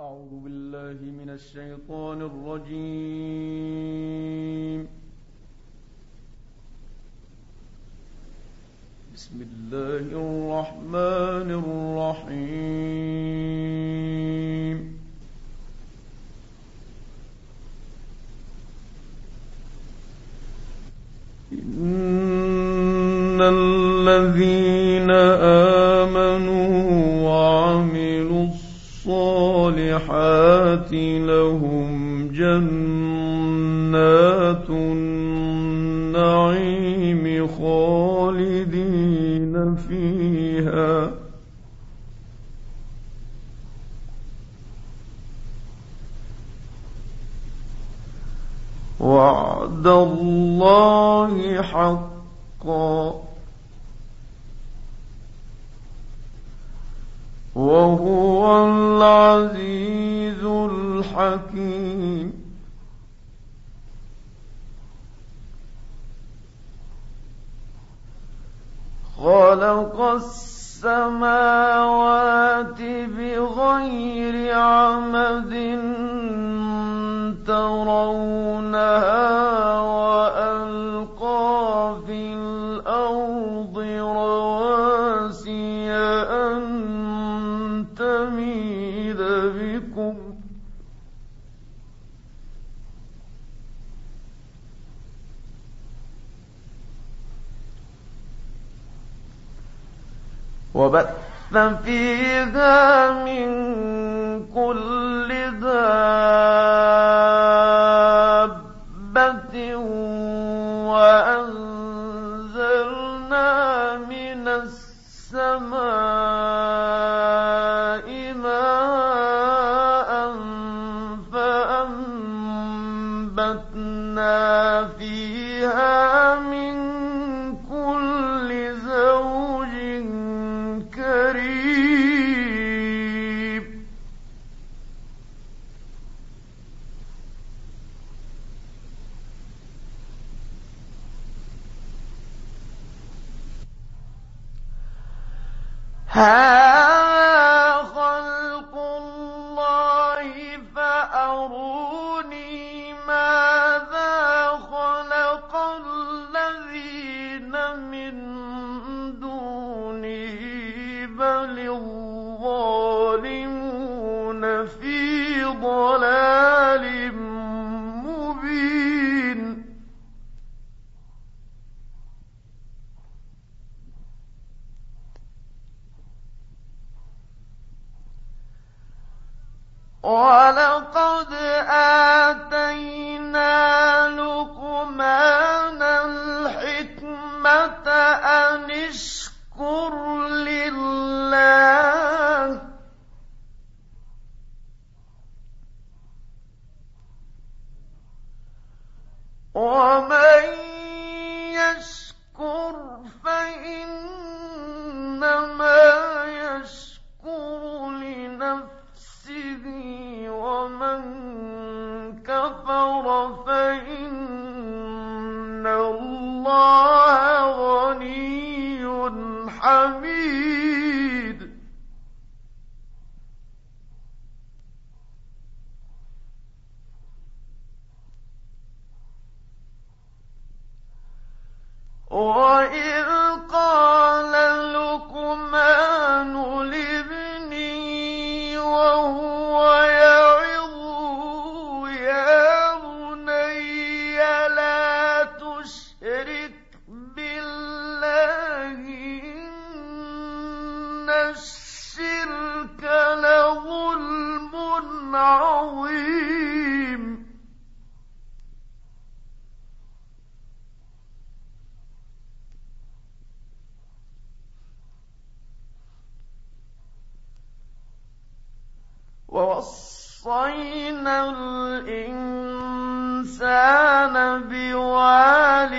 أعوذ بالله من الشيطان الرجيم. بسم الله الرحمن الرحيم. إن الذين آمنوا الصالحات لهم جنات النعيم خالدين فيها. وعد الله حقا. وهو العزيز الحكيم. خلق السماوات بغير عمد ترونها وبث فيها من كل دابة هذا ولقد آتينا لقمان الحكمة أن اشكر ووصينا الإنسان بوالديه.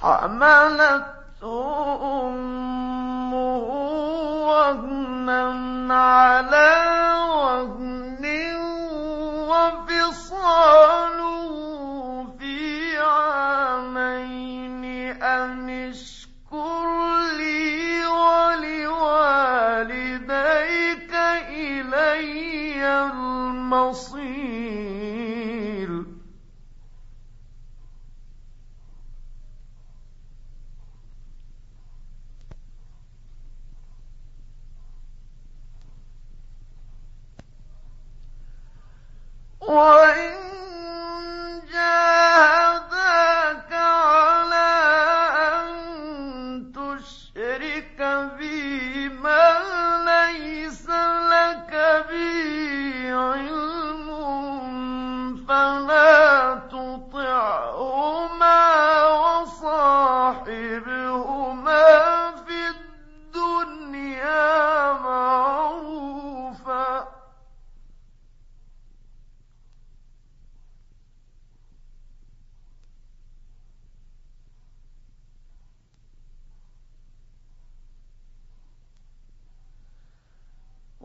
حملته أمه وهنا على مصير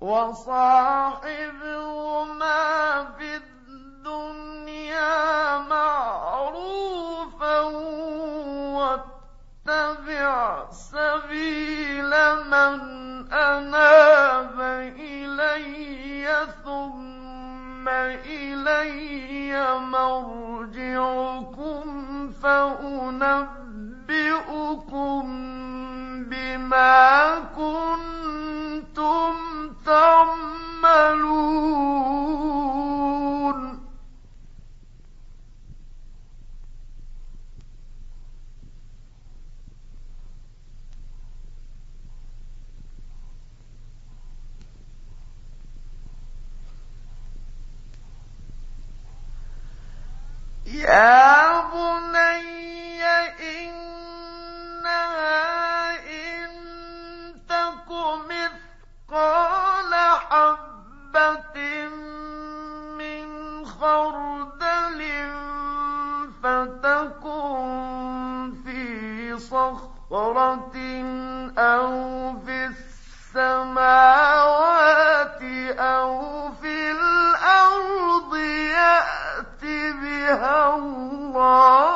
وصاحبهما في الدنيا معروفا واتبع سبيل من أناب إلي ثم إلي مرجعكم فأنبئكم بما كنتم تعملون. يا الله.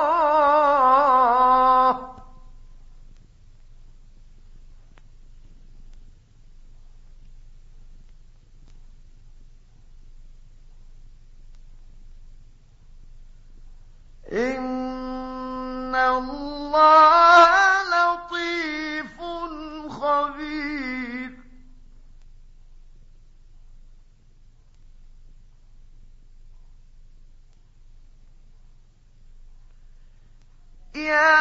إن الله لطيف خبير. فيها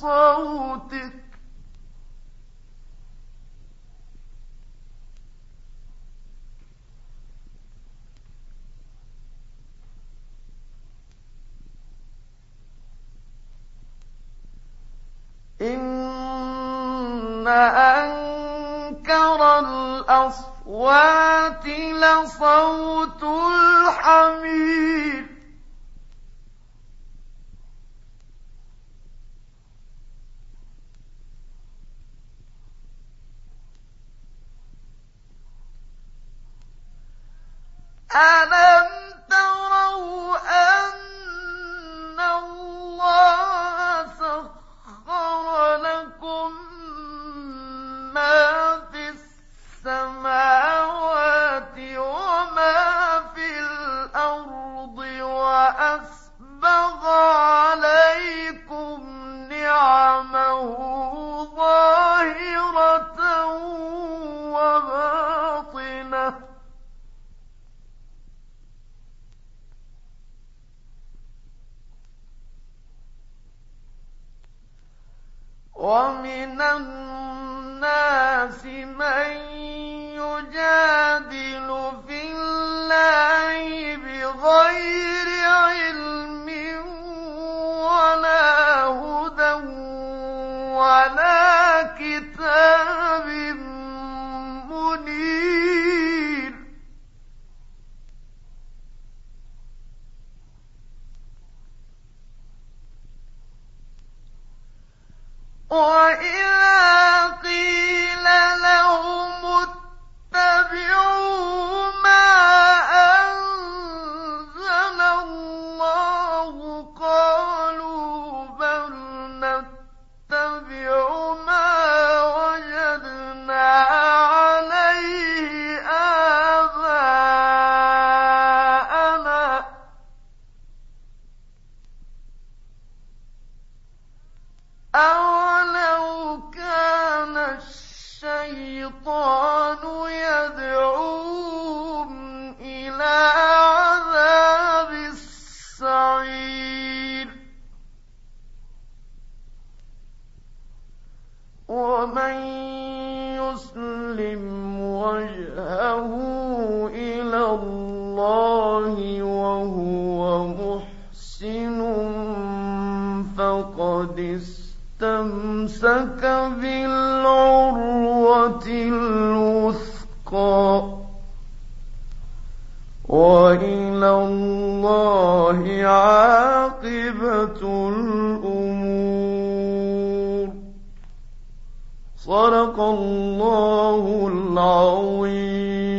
صوتك. إن أنكر الأصوات لصوت ومن الناس من يجادل في الله بغير وَإِذَا قِيلَ لَهُمُ اتَّبِعُوا مَا قالوا بل نتبع استمسك بالعروة الوثقى. وإلى الله عاقبة الأمور. صدق الله العظيم.